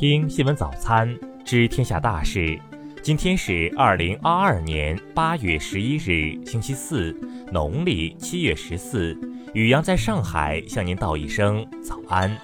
听新闻早餐，知天下大事。今天是二零二二年八月十一日，星期四，农历七月十四。雨阳在上海向您道一声早安。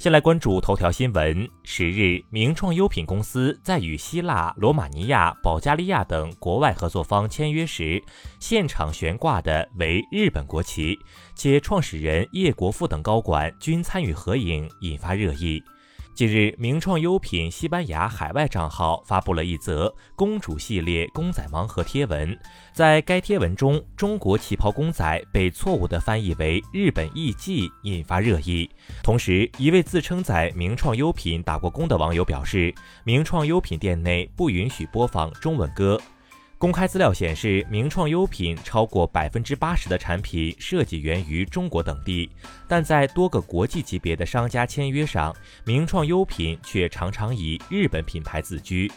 先来关注头条新闻。十日，名创优品公司在与希腊、罗马尼亚、保加利亚等国外合作方签约时，现场悬挂的为日本国旗，且创始人叶国富等高管均参与合影，引发热议。近日，名创优品西班牙海外账号发布了一则公主系列公仔盲盒贴文。在该贴文中，中国旗袍公仔被错误地翻译为日本艺妓，引发热议。同时，一位自称在名创优品打过工的网友表示，名创优品店内不允许播放中文歌。公开资料显示，名创优品超过百分之八十的产品设计源于中国等地，但在多个国际级别的商家签约上，名创优品却常常以日本品牌自居。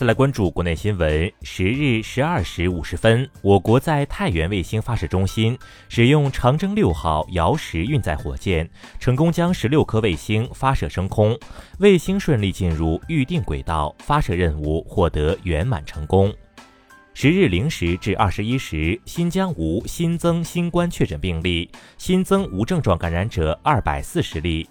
再来关注国内新闻。十日十二时五十分，我国在太原卫星发射中心使用长征六号遥十运载火箭，成功将十六颗卫星发射升空，卫星顺利进入预定轨道，发射任务获得圆满成功。十日零时至二十一时，新疆无新增新冠确诊病例，新增无症状感染者二百四十例。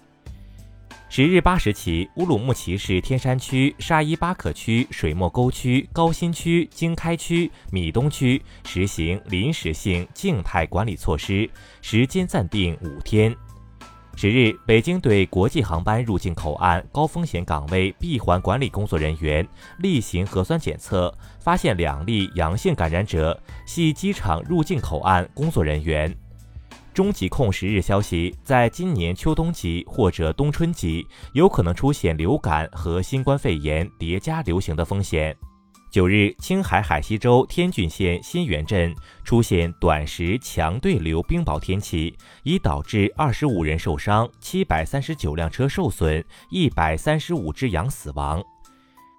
十日八时起，乌鲁木齐市天山区、沙依巴克区、水墨沟区、高新区、经开区、米东区实行临时性静态管理措施，时间暂定五天。十日，北京对国际航班入境口岸高风险岗位闭环管理工作人员例行核酸检测，发现两例阳性感染者，系机场入境口岸工作人员。中疾控十日消息，在今年秋冬季或者冬春季，有可能出现流感和新冠肺炎叠加流行的风险。九日，青海海西州天峻县新源镇出现短时强对流冰雹天气，已导致二十五人受伤，七百三十九辆车受损，一百三十五只羊死亡。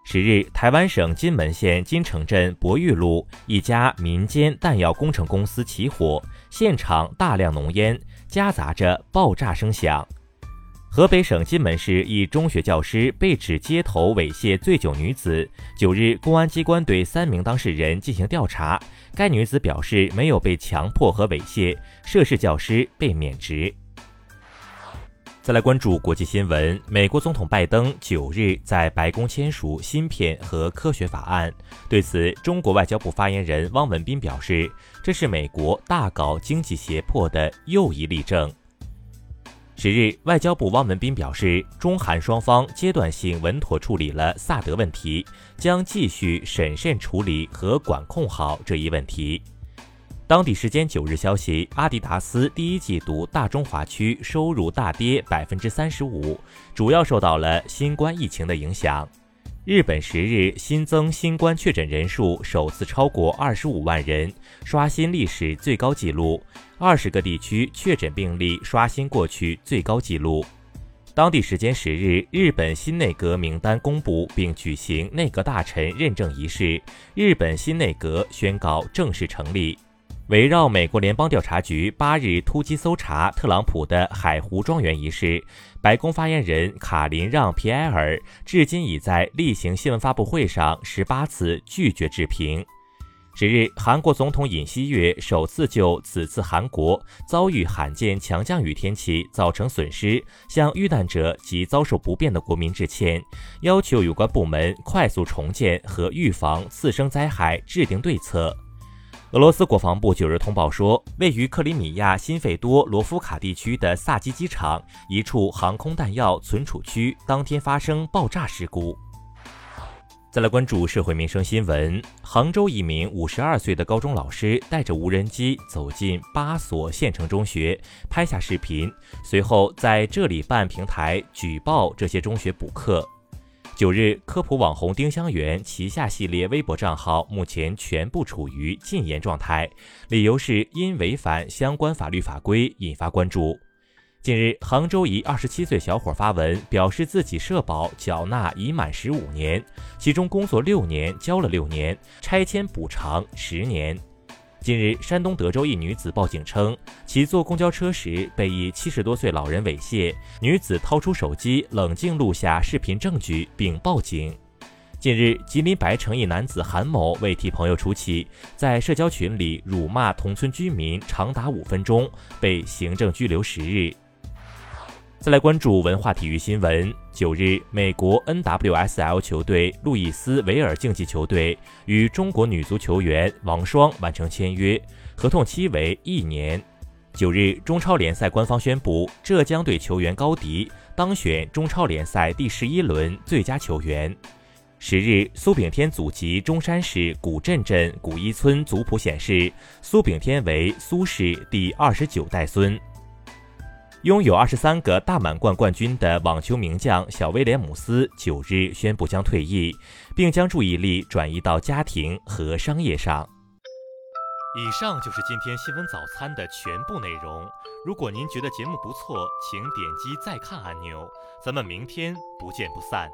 十日，台湾省金门县金城镇博玉路一家民间弹药工程公司起火，现场大量浓烟夹杂着爆炸声响。河北省金门市一中学教师被指街头猥亵醉酒女子，九日，公安机关对三名当事人进行调查，该女子表示没有被强迫和猥亵，涉事教师被免职。再来关注国际新闻。美国总统拜登九日在白宫签署芯片和科学法案。对此，中国外交部发言人汪文斌表示，这是美国大搞经济胁迫的又一例证。十日，外交部汪文斌表示，中韩双方阶段性稳妥处理了萨德问题，将继续审慎处理和管控好这一问题。当地时间九日消息，阿迪达斯第一季度大中华区收入大跌百分之三十五，主要受到了新冠疫情的影响。日本十日新增新冠确诊人数首次超过二十五万人，刷新历史最高纪录。二十个地区确诊病例刷新过去最高纪录。当地时间十日，日本新内阁名单公布并举行内阁大臣认证仪式，日本新内阁宣告正式成立。围绕美国联邦调查局八日突击搜查特朗普的海湖庄园一事，白宫发言人卡琳让·皮埃尔至今已在例行新闻发布会上十八次拒绝置评。十日，韩国总统尹锡悦首次就此次韩国遭遇罕见强降雨天气造成损失，向遇难者及遭受不便的国民致歉，要求有关部门快速重建和预防次生灾害，制定对策。俄罗斯国防部九日通报说，位于克里米亚新费多罗夫卡地区的萨基机场一处航空弹药存储区当天发生爆炸事故。再来关注社会民生新闻：杭州一名五十二岁的高中老师带着无人机走进八所县城中学，拍下视频，随后在这里办平台举报这些中学补课。九日，科普网红丁香园旗下系列微博账号目前全部处于禁言状态，理由是因违反相关法律法规，引发关注。近日，杭州一二十七岁小伙发文表示，自己社保缴纳已满十五年，其中工作六年交了六年，拆迁补偿十年。近日，山东德州一女子报警称，其坐公交车时被一七十多岁老人猥亵，女子掏出手机冷静录下视频证据并报警。近日，吉林白城一男子韩某为替朋友出气，在社交群里辱骂同村居民长达五分钟，被行政拘留十日。再来关注文化体育新闻。九日，美国 NWSL 球队路易斯维尔竞技球队与中国女足球员王霜完成签约，合同期为一年。九日，中超联赛官方宣布，浙江队球员高迪当选中超联赛第十一轮最佳球员。十日，苏炳添祖籍中山市古镇镇古一村族谱显示，苏炳添为苏氏第二十九代孙。拥有二十三个大满贯冠军的网球名将小威廉姆斯九日宣布将退役，并将注意力转移到家庭和商业上。以上就是今天新闻早餐的全部内容。如果您觉得节目不错，请点击再看按钮。咱们明天不见不散。